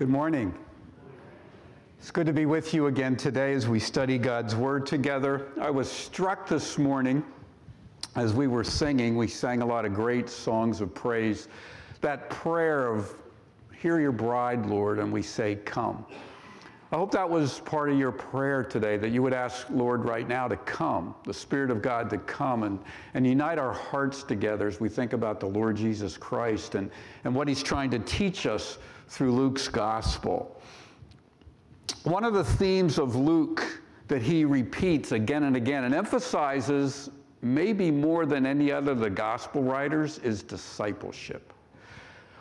Good morning. It's good to be with you again today as we study God's Word together. I was struck this morning as we were singing, we sang a lot of great songs of praise. That prayer of, Hear your bride, Lord, and we say, Come. I hope that was part of your prayer today, that you would ask, Lord, right now to come, the Spirit of God to come and, and unite our hearts together as we think about the Lord Jesus Christ and, and what He's trying to teach us through Luke's Gospel. One of the themes of Luke that he repeats again and again and emphasizes maybe more than any other of the gospel writers is discipleship.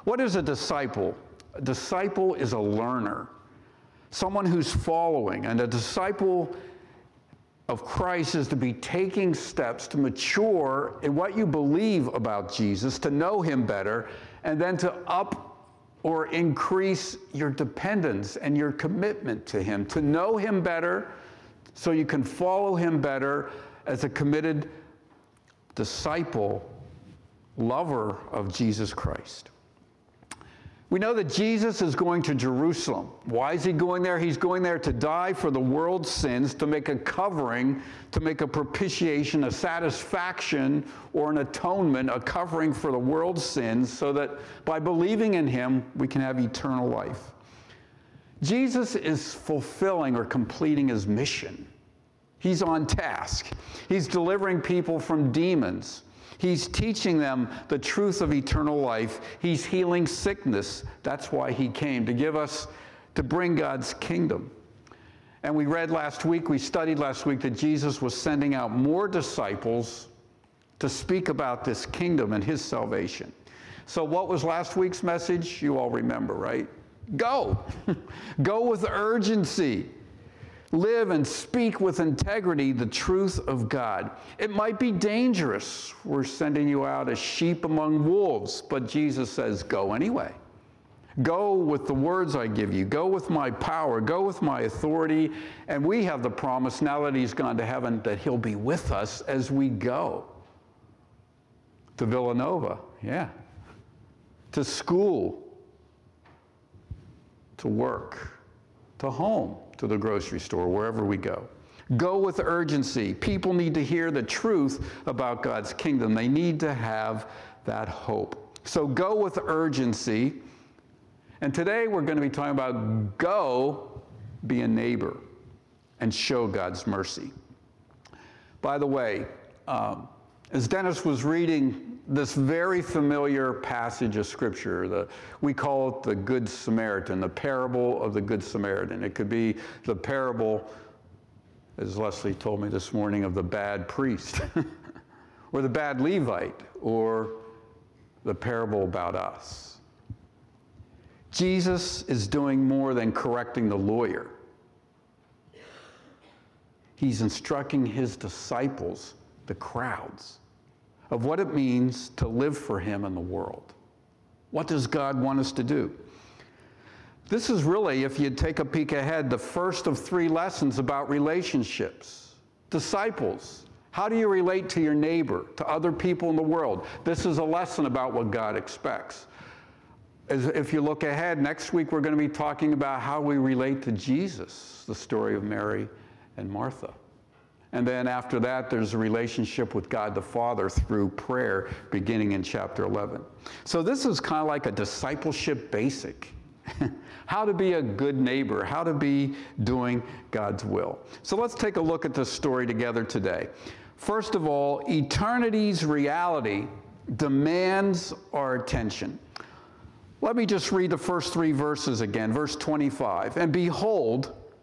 What is a disciple? A disciple is a learner someone who's following. And a disciple of Christ is to be taking steps to mature in what you believe about Jesus, to know him better, and then to up or increase your dependence and your commitment to him, to know him better so you can follow him better as a committed disciple, lover of Jesus Christ. We know that Jesus is going to Jerusalem. Why is he going there? He's going there to die for the world's sins, to make a covering, to make a propitiation, a satisfaction, or an atonement, a covering for the world's sins, so that by believing in him, we can have eternal life. Jesus is fulfilling or completing his mission. He's on task. He's delivering people from demons. He's teaching them the truth of eternal life. He's healing sickness. That's why he came, to give us, to bring God's kingdom. And we read last week, we studied last week that Jesus was sending out more disciples to speak about this kingdom and his salvation. So, what was last week's message? You all remember, right? Go. Go with urgency. Live and speak with integrity the truth of God. It might be dangerous. We're sending you out as sheep among wolves, but Jesus says, go anyway. Go with the words I give you. Go with my power. Go with my authority. And we have the promise now that he's gone to heaven that he'll be with us as we go to Villanova, yeah, to school, to work, to home to the grocery store, wherever we go. Go with urgency. People need to hear the truth about God's kingdom. They need to have that hope. So go with urgency. And today we're going to be talking about go be a neighbor and show God's mercy. By the way, um, as Dennis was reading this very familiar passage of Scripture, the, we call it the Good Samaritan, the parable of the Good Samaritan. It could be the parable, as Leslie told me this morning, of the bad priest, or the bad Levite, or the parable about us. Jesus is doing more than correcting the lawyer. He's instructing his disciples, the crowds, of what it means to live for Him in the world. What does God want us to do? This is really, if you take a peek ahead, the first of three lessons about relationships. Disciples, how do you relate to your neighbor, to other people in the world? This is a lesson about what God expects. As if you look ahead, next week we're going to be talking about how we relate to Jesus, the story of Mary and Martha. And then after that, there's a relationship with God the Father through prayer, beginning in chapter 11. So this is kind of like a discipleship basic. how to be a good neighbor, how to be doing God's will. So let's take a look at this story together today. First of all, eternity's reality demands our attention. Let me just read the first three verses again. Verse 25. And behold,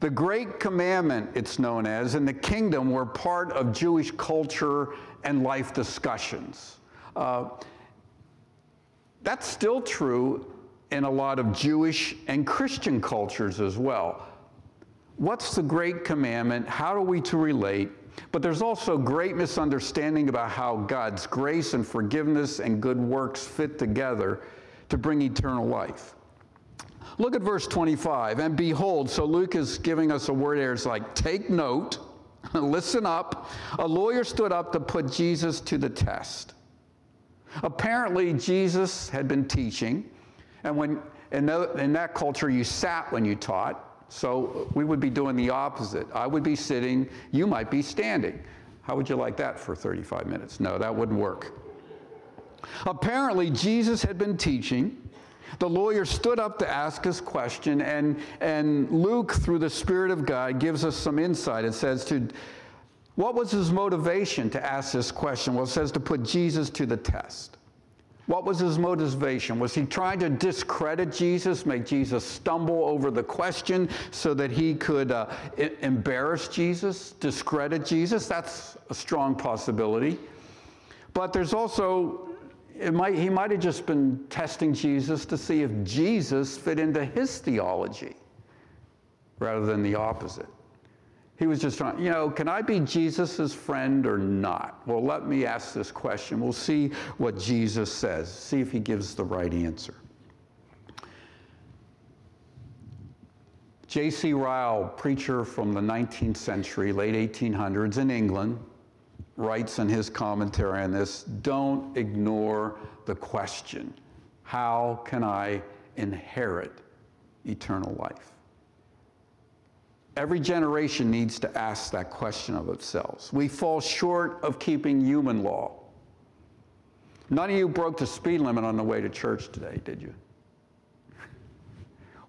The Great Commandment, it's known as, and the kingdom were part of Jewish culture and life discussions. Uh, that's still true in a lot of Jewish and Christian cultures as well. what's the great commandment? How are we to relate? But there's also great misunderstanding about how God's grace and forgiveness and good works fit together to bring eternal life. Look at verse 25. And behold, so Luke is giving us a word here. It's like, take note, listen up. A lawyer stood up to put Jesus to the test. Apparently, Jesus had been teaching, and when in, the, in that culture you sat when you taught, so we would be doing the opposite. I would be sitting, you might be standing. How would you like that for 35 minutes? No, that wouldn't work. Apparently, Jesus had been teaching. The lawyer stood up to ask his question, and, and Luke, through the Spirit of God, gives us some insight. It says to what was his motivation to ask this question? Well, it says to put Jesus to the test. What was his motivation? Was he trying to discredit Jesus, make Jesus stumble over the question so that he could uh, embarrass Jesus, discredit Jesus? That's a strong possibility. But there's also, might, he might have just been testing Jesus to see if Jesus fit into his theology rather than the opposite. He was just trying, you know, can I be Jesus' friend or not? Well, let me ask this question. We'll see what Jesus says, see if he gives the right answer. J.C. Ryle, preacher from the 19th century, late 1800s in England, writes in his commentary on this don't ignore the question how can I inherit eternal life? Every generation needs to ask that question of itself. We fall short of keeping human law. None of you broke the speed limit on the way to church today, did you?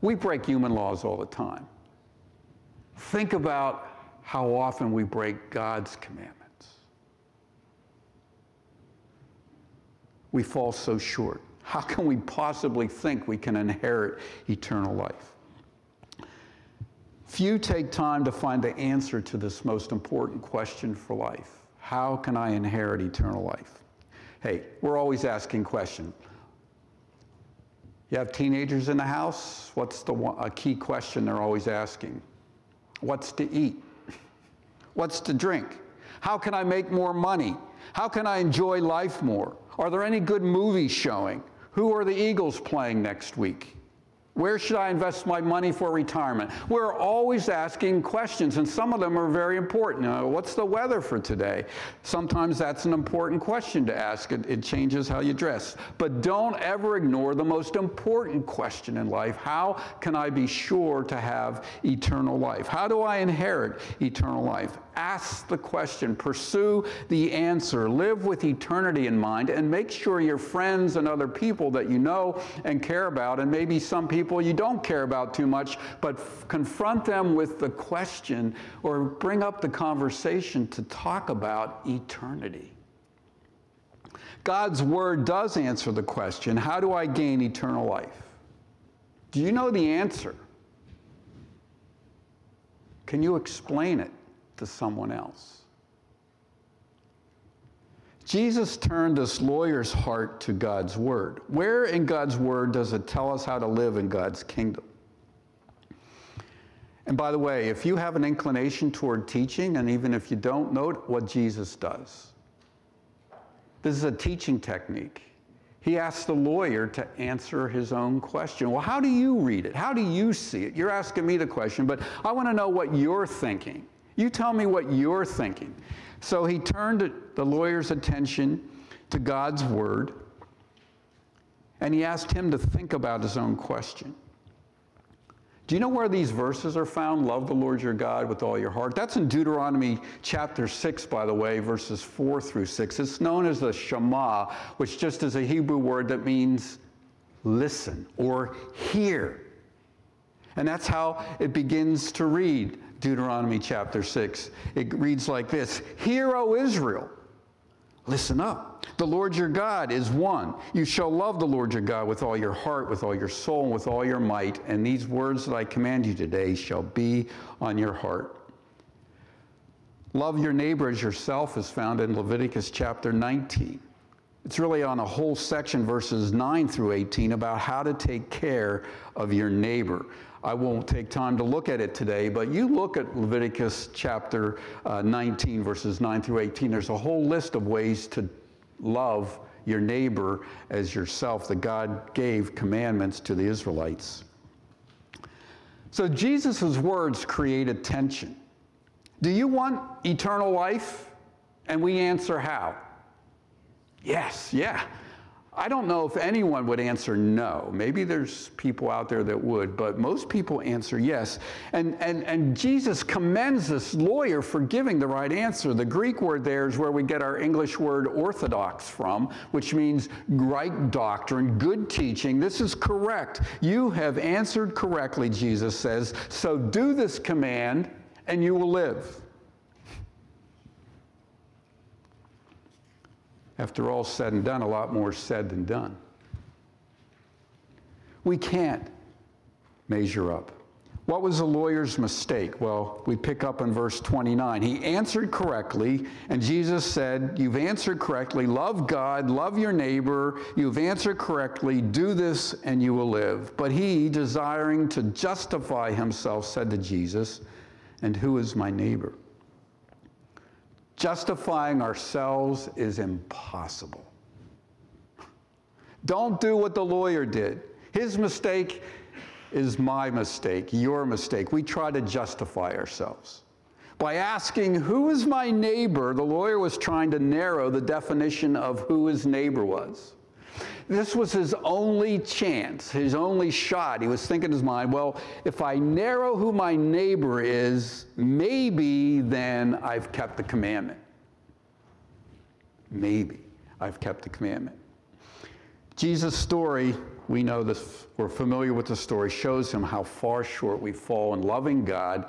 We break human laws all the time. Think about how often we break God's commandments. We fall so short. How can we possibly think we can inherit eternal life? Few take time to find the answer to this most important question for life How can I inherit eternal life? Hey, we're always asking questions. You have teenagers in the house? What's the one, a key question they're always asking? What's to eat? What's to drink? How can I make more money? How can I enjoy life more? Are there any good movies showing? Who are the Eagles playing next week? Where should I invest my money for retirement? We're always asking questions, and some of them are very important. What's the weather for today? Sometimes that's an important question to ask. It, it changes how you dress. But don't ever ignore the most important question in life how can I be sure to have eternal life? How do I inherit eternal life? Ask the question, pursue the answer, live with eternity in mind, and make sure your friends and other people that you know and care about, and maybe some people you don't care about too much, but f- confront them with the question or bring up the conversation to talk about eternity. God's word does answer the question how do I gain eternal life? Do you know the answer? Can you explain it? To someone else. Jesus turned this lawyer's heart to God's word. Where in God's word does it tell us how to live in God's kingdom? And by the way, if you have an inclination toward teaching, and even if you don't, note what Jesus does. This is a teaching technique. He asks the lawyer to answer his own question. Well, how do you read it? How do you see it? You're asking me the question, but I want to know what you're thinking. You tell me what you're thinking. So he turned the lawyer's attention to God's word and he asked him to think about his own question. Do you know where these verses are found? Love the Lord your God with all your heart. That's in Deuteronomy chapter 6, by the way, verses 4 through 6. It's known as the Shema, which just is a Hebrew word that means listen or hear. And that's how it begins to read. Deuteronomy chapter 6. It reads like this Hear, O Israel, listen up. The Lord your God is one. You shall love the Lord your God with all your heart, with all your soul, and with all your might. And these words that I command you today shall be on your heart. Love your neighbor as yourself is found in Leviticus chapter 19. It's really on a whole section, verses 9 through 18, about how to take care of your neighbor. I won't take time to look at it today, but you look at Leviticus chapter uh, 19, verses 9 through 18. There's a whole list of ways to love your neighbor as yourself that God gave commandments to the Israelites. So Jesus' words created tension. Do you want eternal life? And we answer how? Yes, yeah. I don't know if anyone would answer no. Maybe there's people out there that would, but most people answer yes. And, and, and Jesus commends this lawyer for giving the right answer. The Greek word there is where we get our English word orthodox from, which means right doctrine, good teaching. This is correct. You have answered correctly, Jesus says. So do this command and you will live. After all said and done, a lot more said than done. We can't measure up. What was the lawyer's mistake? Well, we pick up in verse 29. He answered correctly, and Jesus said, You've answered correctly. Love God, love your neighbor. You've answered correctly. Do this, and you will live. But he, desiring to justify himself, said to Jesus, And who is my neighbor? Justifying ourselves is impossible. Don't do what the lawyer did. His mistake is my mistake, your mistake. We try to justify ourselves. By asking, Who is my neighbor? the lawyer was trying to narrow the definition of who his neighbor was. This was his only chance, his only shot. He was thinking in his mind, well, if I narrow who my neighbor is, maybe then I've kept the commandment. Maybe I've kept the commandment. Jesus' story, we know this, we're familiar with the story, shows him how far short we fall in loving God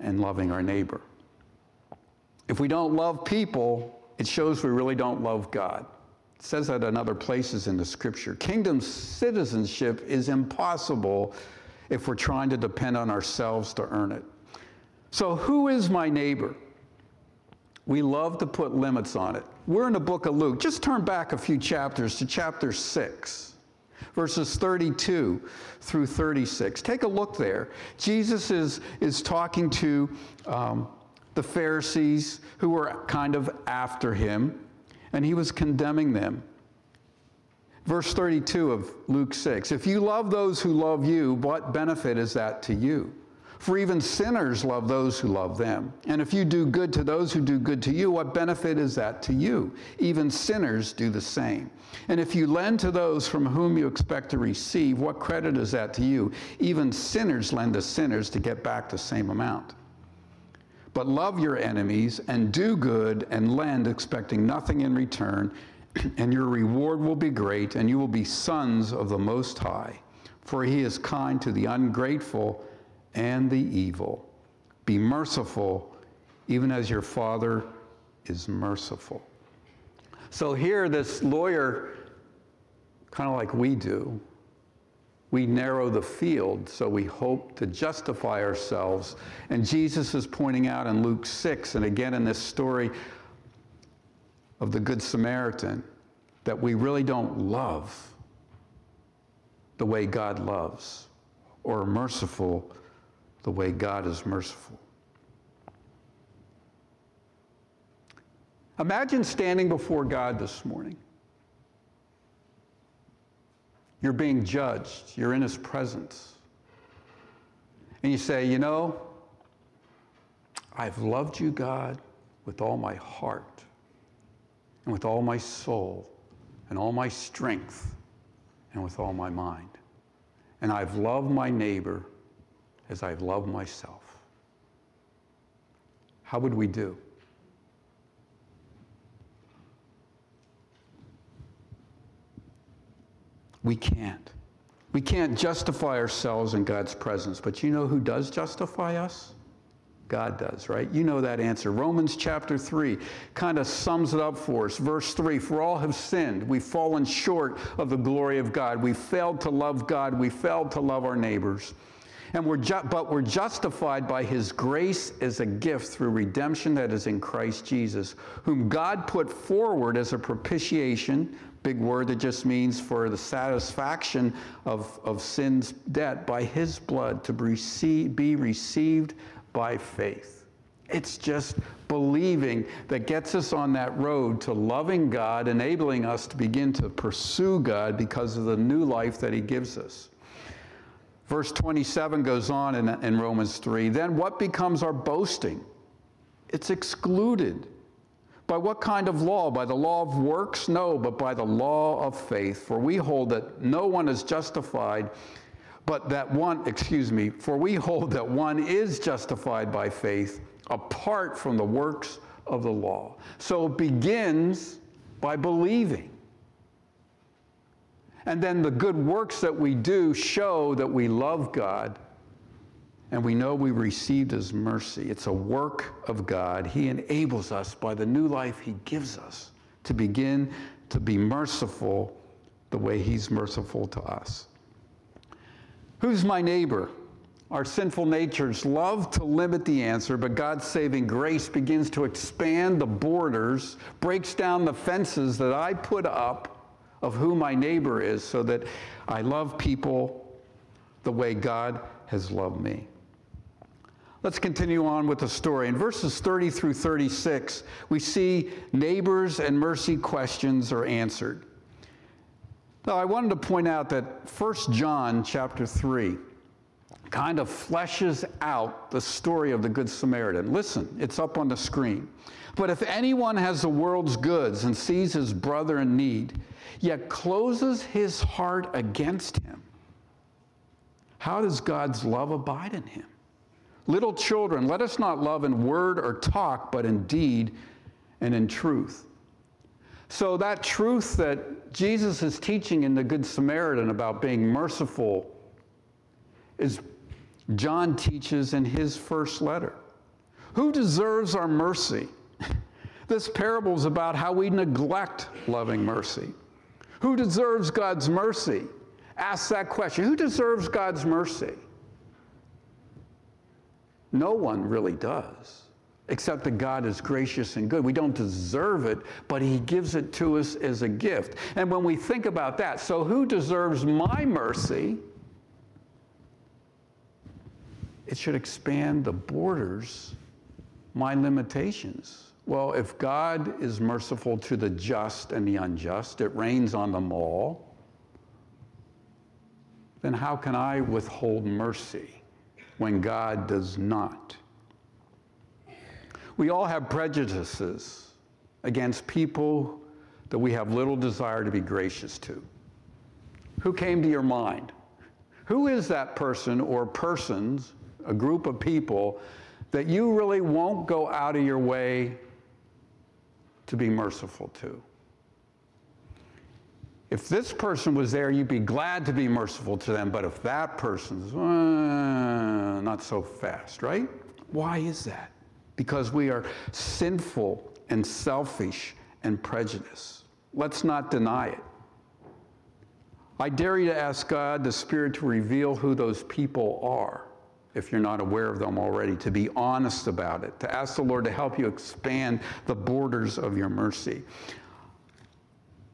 and loving our neighbor. If we don't love people, it shows we really don't love God. Says that in other places in the scripture. Kingdom citizenship is impossible if we're trying to depend on ourselves to earn it. So, who is my neighbor? We love to put limits on it. We're in the book of Luke. Just turn back a few chapters to chapter 6, verses 32 through 36. Take a look there. Jesus is, is talking to um, the Pharisees who were kind of after him and he was condemning them. Verse 32 of Luke 6 If you love those who love you, what benefit is that to you? For even sinners love those who love them. And if you do good to those who do good to you, what benefit is that to you? Even sinners do the same. And if you lend to those from whom you expect to receive, what credit is that to you? Even sinners lend to sinners to get back the same amount. But love your enemies and do good and lend, expecting nothing in return, and your reward will be great, and you will be sons of the Most High. For he is kind to the ungrateful and the evil. Be merciful, even as your Father is merciful. So here, this lawyer, kind of like we do, we narrow the field, so we hope to justify ourselves. And Jesus is pointing out in Luke 6, and again in this story of the Good Samaritan, that we really don't love the way God loves, or merciful the way God is merciful. Imagine standing before God this morning you're being judged, you're in his presence. And you say, You know, I've loved you, God, with all my heart and with all my soul and all my strength and with all my mind. And I've loved my neighbor as I've loved myself. How would we do? We can't. We can't justify ourselves in God's presence, but you know who does justify us? God does, right? You know that answer. Romans chapter 3 kind of sums it up for us. Verse 3 For all have sinned. We've fallen short of the glory of God. We failed to love God. We failed to love our neighbors. And we're ju- but we're justified by his grace as a gift through redemption that is in Christ Jesus, whom God put forward as a propitiation, big word that just means for the satisfaction of, of sin's debt by his blood to receive, be received by faith. It's just believing that gets us on that road to loving God, enabling us to begin to pursue God because of the new life that he gives us. Verse 27 goes on in, in Romans 3 Then what becomes our boasting? It's excluded. By what kind of law? By the law of works? No, but by the law of faith. For we hold that no one is justified, but that one, excuse me, for we hold that one is justified by faith apart from the works of the law. So it begins by believing. And then the good works that we do show that we love God and we know we received His mercy. It's a work of God. He enables us by the new life He gives us to begin to be merciful the way He's merciful to us. Who's my neighbor? Our sinful natures love to limit the answer, but God's saving grace begins to expand the borders, breaks down the fences that I put up of who my neighbor is so that I love people the way God has loved me. Let's continue on with the story. In verses 30 through 36, we see neighbors and mercy questions are answered. Now, I wanted to point out that 1 John chapter 3 kind of fleshes out the story of the Good Samaritan. Listen, it's up on the screen. But if anyone has the world's goods and sees his brother in need, yet closes his heart against him, how does God's love abide in him? Little children, let us not love in word or talk, but in deed and in truth. So, that truth that Jesus is teaching in the Good Samaritan about being merciful is John teaches in his first letter. Who deserves our mercy? This parable is about how we neglect loving mercy. Who deserves God's mercy? Ask that question. Who deserves God's mercy? No one really does, except that God is gracious and good. We don't deserve it, but He gives it to us as a gift. And when we think about that, so who deserves my mercy? It should expand the borders, my limitations. Well, if God is merciful to the just and the unjust, it rains on them all, then how can I withhold mercy when God does not? We all have prejudices against people that we have little desire to be gracious to. Who came to your mind? Who is that person or persons, a group of people, that you really won't go out of your way to be merciful to. If this person was there, you'd be glad to be merciful to them, but if that person's uh, not so fast, right? Why is that? Because we are sinful and selfish and prejudiced. Let's not deny it. I dare you to ask God, the Spirit, to reveal who those people are if you're not aware of them already, to be honest about it, to ask the Lord to help you expand the borders of your mercy.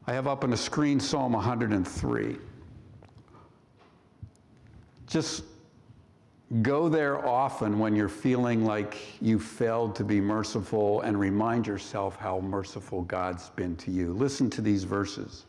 I have up on the screen Psalm 103. Just go there often when you're feeling like you failed to be merciful and remind yourself how merciful God's been to you. Listen to these verses.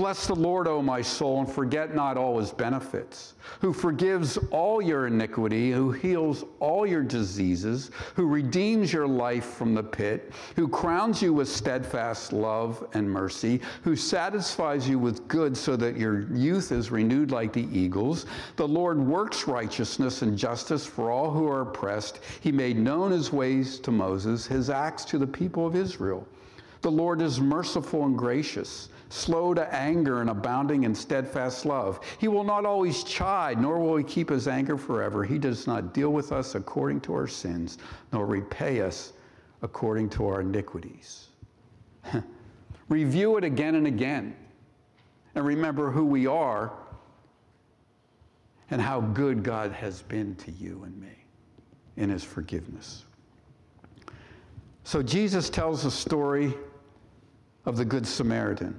Bless the Lord, O my soul, and forget not all his benefits, who forgives all your iniquity, who heals all your diseases, who redeems your life from the pit, who crowns you with steadfast love and mercy, who satisfies you with good so that your youth is renewed like the eagles. The Lord works righteousness and justice for all who are oppressed. He made known his ways to Moses, his acts to the people of Israel. The Lord is merciful and gracious slow to anger and abounding in steadfast love. He will not always chide, nor will he keep his anger forever. He does not deal with us according to our sins, nor repay us according to our iniquities. Review it again and again, and remember who we are. and how good God has been to you and me in his forgiveness. So Jesus tells the story of the Good Samaritan.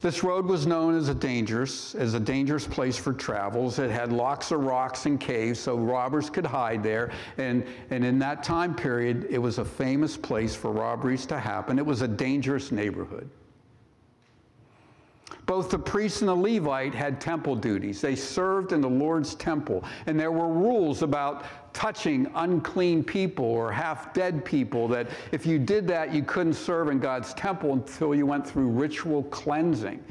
This road was known as a dangerous, as a dangerous place for travels. It had lots of rocks and caves, so robbers could hide there. And, and in that time period, it was a famous place for robberies to happen. It was a dangerous neighborhood. Both the priest and the Levite had temple duties. They served in the Lord's temple, and there were rules about touching unclean people or half dead people that if you did that, you couldn't serve in God's temple until you went through ritual cleansing.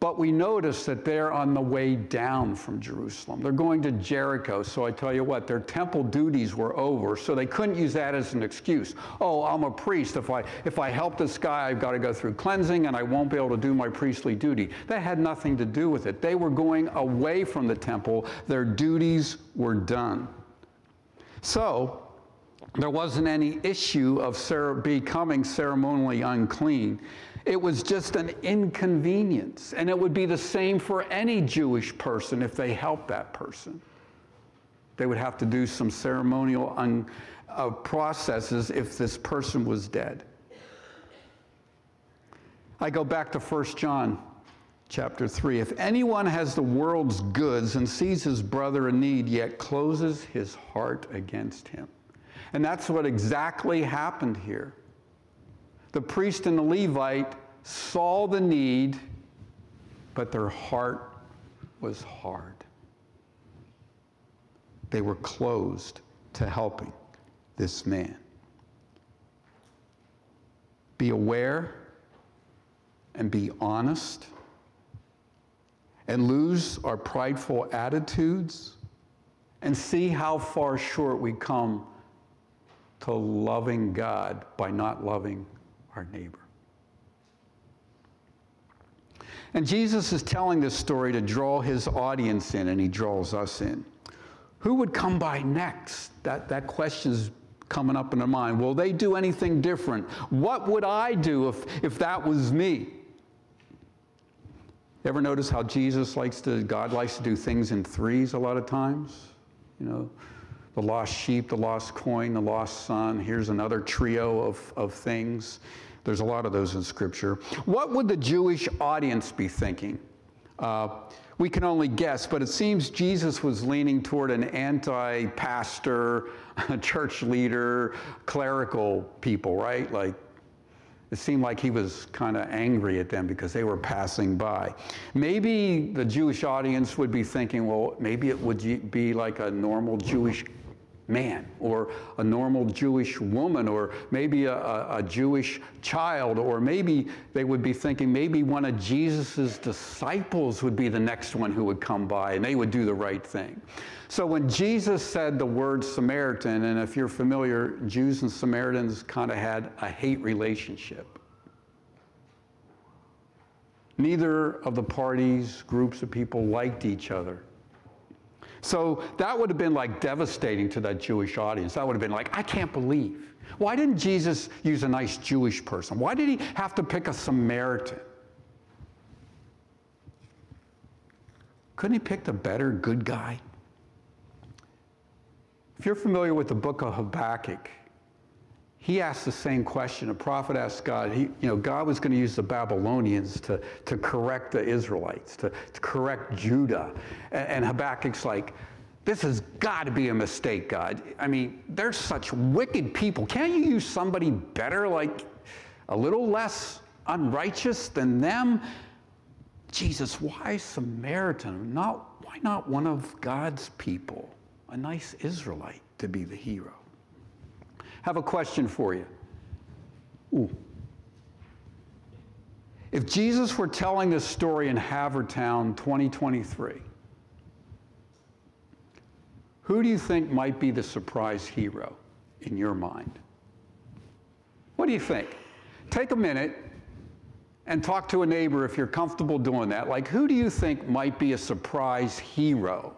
But we notice that they're on the way down from Jerusalem. They're going to Jericho. So I tell you what, their temple duties were over. So they couldn't use that as an excuse. Oh, I'm a priest. If I, if I help this guy, I've got to go through cleansing and I won't be able to do my priestly duty. That had nothing to do with it. They were going away from the temple, their duties were done. So there wasn't any issue of becoming ceremonially unclean. It was just an inconvenience. And it would be the same for any Jewish person if they helped that person. They would have to do some ceremonial un, uh, processes if this person was dead. I go back to 1 John chapter 3. If anyone has the world's goods and sees his brother in need, yet closes his heart against him. And that's what exactly happened here. The priest and the Levite saw the need, but their heart was hard. They were closed to helping this man. Be aware and be honest and lose our prideful attitudes and see how far short we come to loving God by not loving our neighbor. And Jesus is telling this story to draw his audience in, and he draws us in. Who would come by next? That, that question's coming up in our mind. Will they do anything different? What would I do if, if that was me? Ever notice how Jesus likes to, God likes to do things in threes a lot of times? You know, the lost sheep, the lost coin, the lost son. Here's another trio of, of things. There's a lot of those in Scripture. What would the Jewish audience be thinking? Uh, we can only guess, but it seems Jesus was leaning toward an anti pastor, church leader, clerical people, right? Like, it seemed like he was kind of angry at them because they were passing by. Maybe the Jewish audience would be thinking, well, maybe it would be like a normal Jewish man or a normal Jewish woman or maybe a, a, a, Jewish child or maybe they would be thinking maybe one of Jesus's disciples would be the next one who would come by and they would do the right thing. So when Jesus said the word Samaritan, and if you're familiar, Jews and Samaritans kind of had a hate relationship. Neither of the parties, groups of people liked each other. So that would have been like devastating to that Jewish audience. That would have been like, I can't believe. Why didn't Jesus use a nice Jewish person? Why did he have to pick a Samaritan? Couldn't he pick a better good guy? If you're familiar with the book of Habakkuk, he asked the same question. A prophet asked God, he, you know, God was going to use the Babylonians to, to correct the Israelites, to, to correct Judah. And, and Habakkuk's like, this has got to be a mistake, God. I mean, they're such wicked people. Can't you use somebody better, like a little less unrighteous than them? Jesus, why Samaritan? Not, why not one of God's people, a nice Israelite, to be the hero? Have a question for you. Ooh. If Jesus were telling this story in Havertown 2023, Who do you think might be the surprise hero in your mind? What do you think? Take a minute and talk to a neighbor if you're comfortable doing that. Like, who do you think might be a surprise hero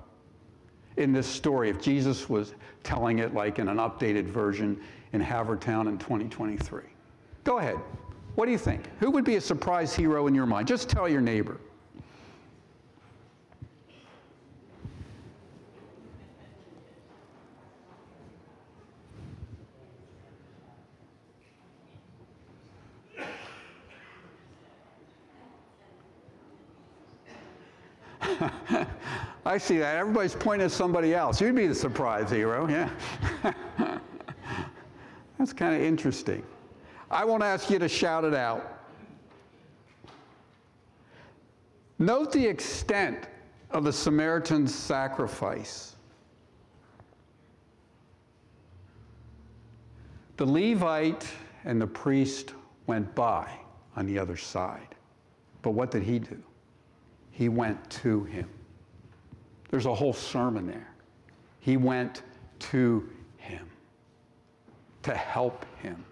in this story if Jesus was telling it like in an updated version in Havertown in 2023? Go ahead. What do you think? Who would be a surprise hero in your mind? Just tell your neighbor. I see that. Everybody's pointing at somebody else. You'd be the surprise hero, yeah. That's kind of interesting. I won't ask you to shout it out. Note the extent of the Samaritan's sacrifice. The Levite and the priest went by on the other side. But what did he do? He went to him. There's a whole sermon there. He went to him to help him.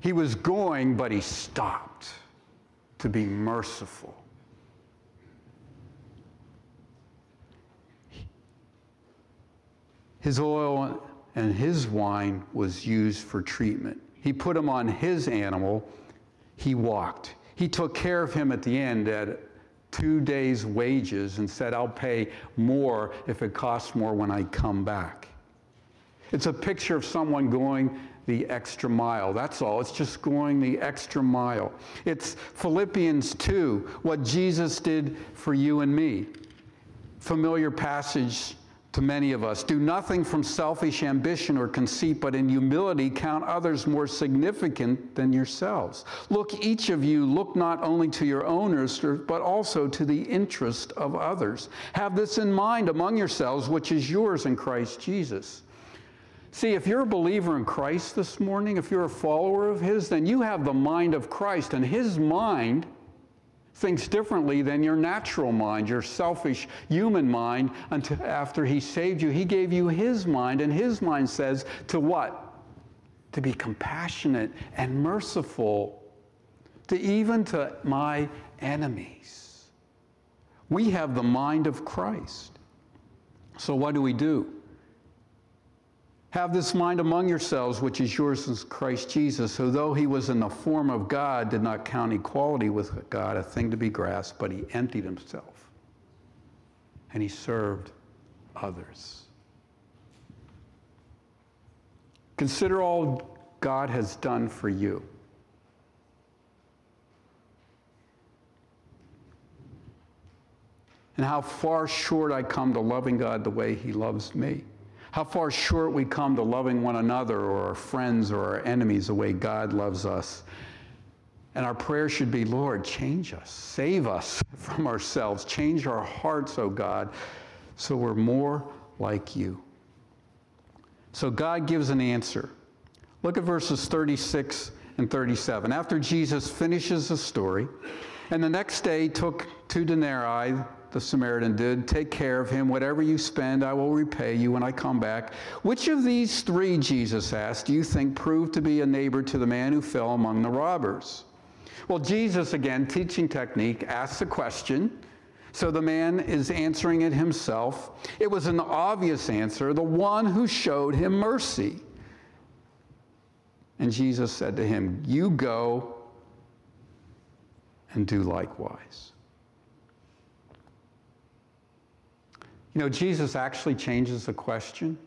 He was going, but he stopped to be merciful. His oil and his wine was used for treatment. He put him on his animal. He walked. He took care of him at the end at two days' wages and said, I'll pay more if it costs more when I come back. It's a picture of someone going the extra mile. That's all. It's just going the extra mile. It's Philippians 2, what Jesus did for you and me. Familiar passage to many of us. Do nothing from selfish ambition or conceit, but in humility count others more significant than yourselves. Look, each of you, look not only to your own interest, but also to the interest of others. Have this in mind among yourselves, which is yours in Christ Jesus. See, if you're a believer in Christ this morning, if you're a follower of His, then you have the mind of Christ, and His mind thinks differently than your natural mind, your selfish human mind. Until after he saved you, he gave you his mind, and his mind says to what? To be compassionate and merciful to even to my enemies. We have the mind of Christ. So what do we do? Have this mind among yourselves, which is yours in Christ Jesus, who though he was in the form of God, did not count equality with God a thing to be grasped, but he emptied himself and he served others. Consider all God has done for you. And how far short I come to loving God the way he loves me how far short we come to loving one another or our friends or our enemies the way God loves us. And our prayer should be, Lord, change us, save us from ourselves, change our hearts, oh God, so we're more like you. So God gives an answer. Look at verses 36 and 37. After Jesus finishes the story, and the next day took two denarii, the Samaritan did. Take care of him. Whatever you spend, I will repay you when I come back. Which of these three, Jesus asked, do you think proved to be a neighbor to the man who fell among the robbers? Well, Jesus, again, teaching technique, asks a question. So the man is answering it himself. It was an obvious answer, the one who showed him mercy. And Jesus said to him, You go and do likewise. You know, Jesus actually changes the question.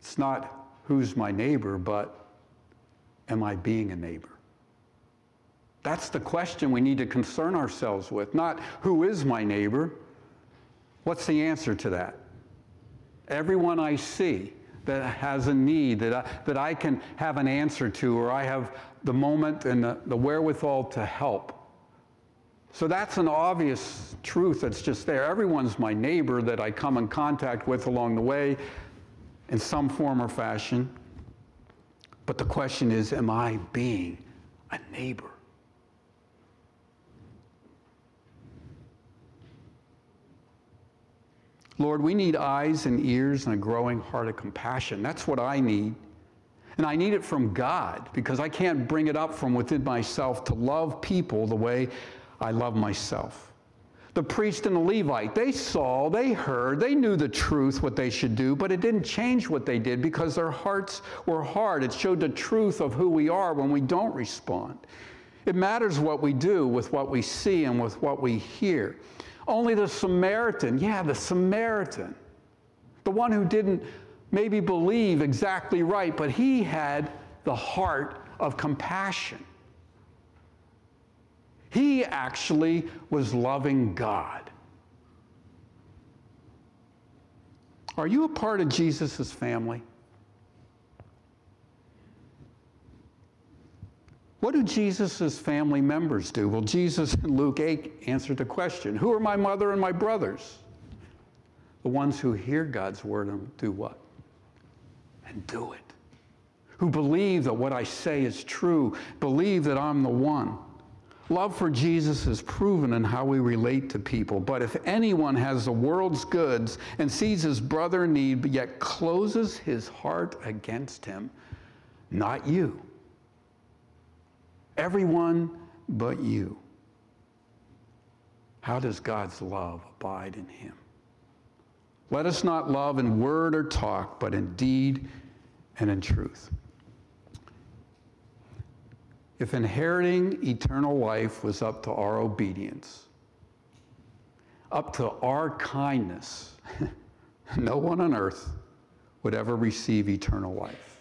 It's not who's my neighbor, but am I being a neighbor? That's the question we need to concern ourselves with, not who is my neighbor. What's the answer to that? Everyone I see that has a need that I, that I can have an answer to, or I have the moment and the, the wherewithal to help. So that's an obvious truth that's just there. Everyone's my neighbor that I come in contact with along the way in some form or fashion. But the question is, am I being a neighbor? Lord, we need eyes and ears and a growing heart of compassion. That's what I need. And I need it from God because I can't bring it up from within myself to love people the way I love myself. The priest and the Levite, they saw, they heard, they knew the truth, what they should do, but it didn't change what they did because their hearts were hard. It showed the truth of who we are when we don't respond. It matters what we do with what we see and with what we hear. Only the Samaritan, yeah, the Samaritan, the one who didn't maybe believe exactly right, but he had the heart of compassion. He actually was loving God. Are you a part of Jesus' family? What do Jesus' family members do? Well, Jesus in Luke 8 answered the question Who are my mother and my brothers? The ones who hear God's word and do what? And do it. Who believe that what I say is true, believe that I'm the one. Love for Jesus is proven in how we relate to people. But if anyone has the world's goods and sees his brother in need, but yet closes his heart against him, not you Everyone but you. How does God's love abide in him? Let us not love in word or talk, but in deed and in truth. If inheriting eternal life was up to our obedience, up to our kindness, no one on earth would ever receive eternal life.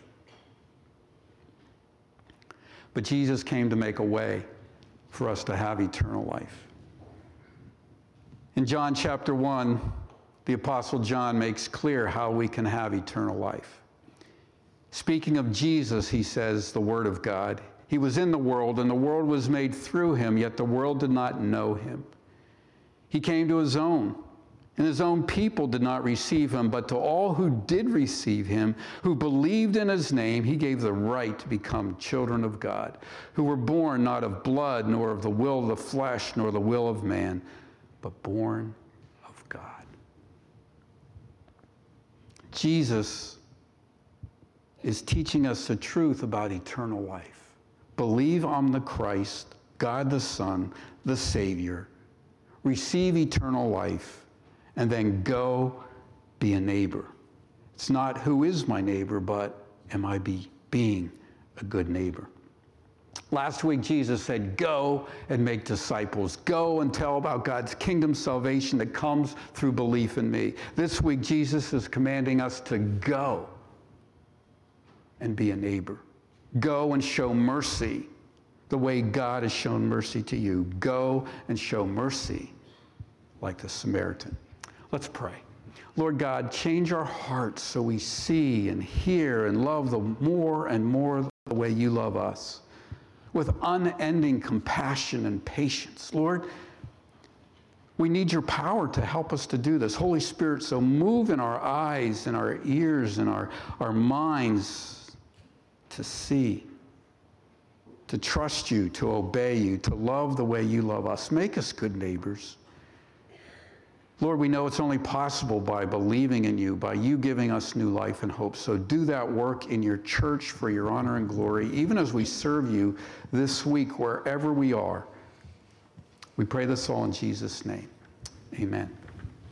But Jesus came to make a way for us to have eternal life. In John chapter 1, the Apostle John makes clear how we can have eternal life. Speaking of Jesus, he says, the Word of God, He was in the world, and the world was made through Him, yet the world did not know Him. He came to His own and his own people did not receive him, but to all who did receive him, who believed in his name, he gave the right to become children of God, who were born not of blood, nor of the will of the flesh, nor the will of man, but born of God. Jesus is teaching us the truth about eternal life. Believe on the Christ, God the Son, the Savior. Receive eternal life and then go be a neighbor. It's not who is my neighbor, but am I be, being a good neighbor? Last week, Jesus said, Go and make disciples. Go and tell about God's kingdom salvation that comes through belief in me. This week, Jesus is commanding us to go and be a neighbor. Go and show mercy the way God has shown mercy to you. Go and show mercy like the Samaritan. Let's pray. Lord God, change our hearts so we see and hear and love the more and more the way you love us with unending compassion and patience. Lord, we need your power to help us to do this. Holy Spirit, so move in our eyes and our ears and our, our minds to see, to trust you, to obey you, to love the way you love us. Make us good neighbors. Lord, we know it's only possible by believing in you, by you giving us new life and hope. So do that work in your church for your honor and glory, even as we serve you this week, wherever we are. We pray this all in Jesus' name. Amen.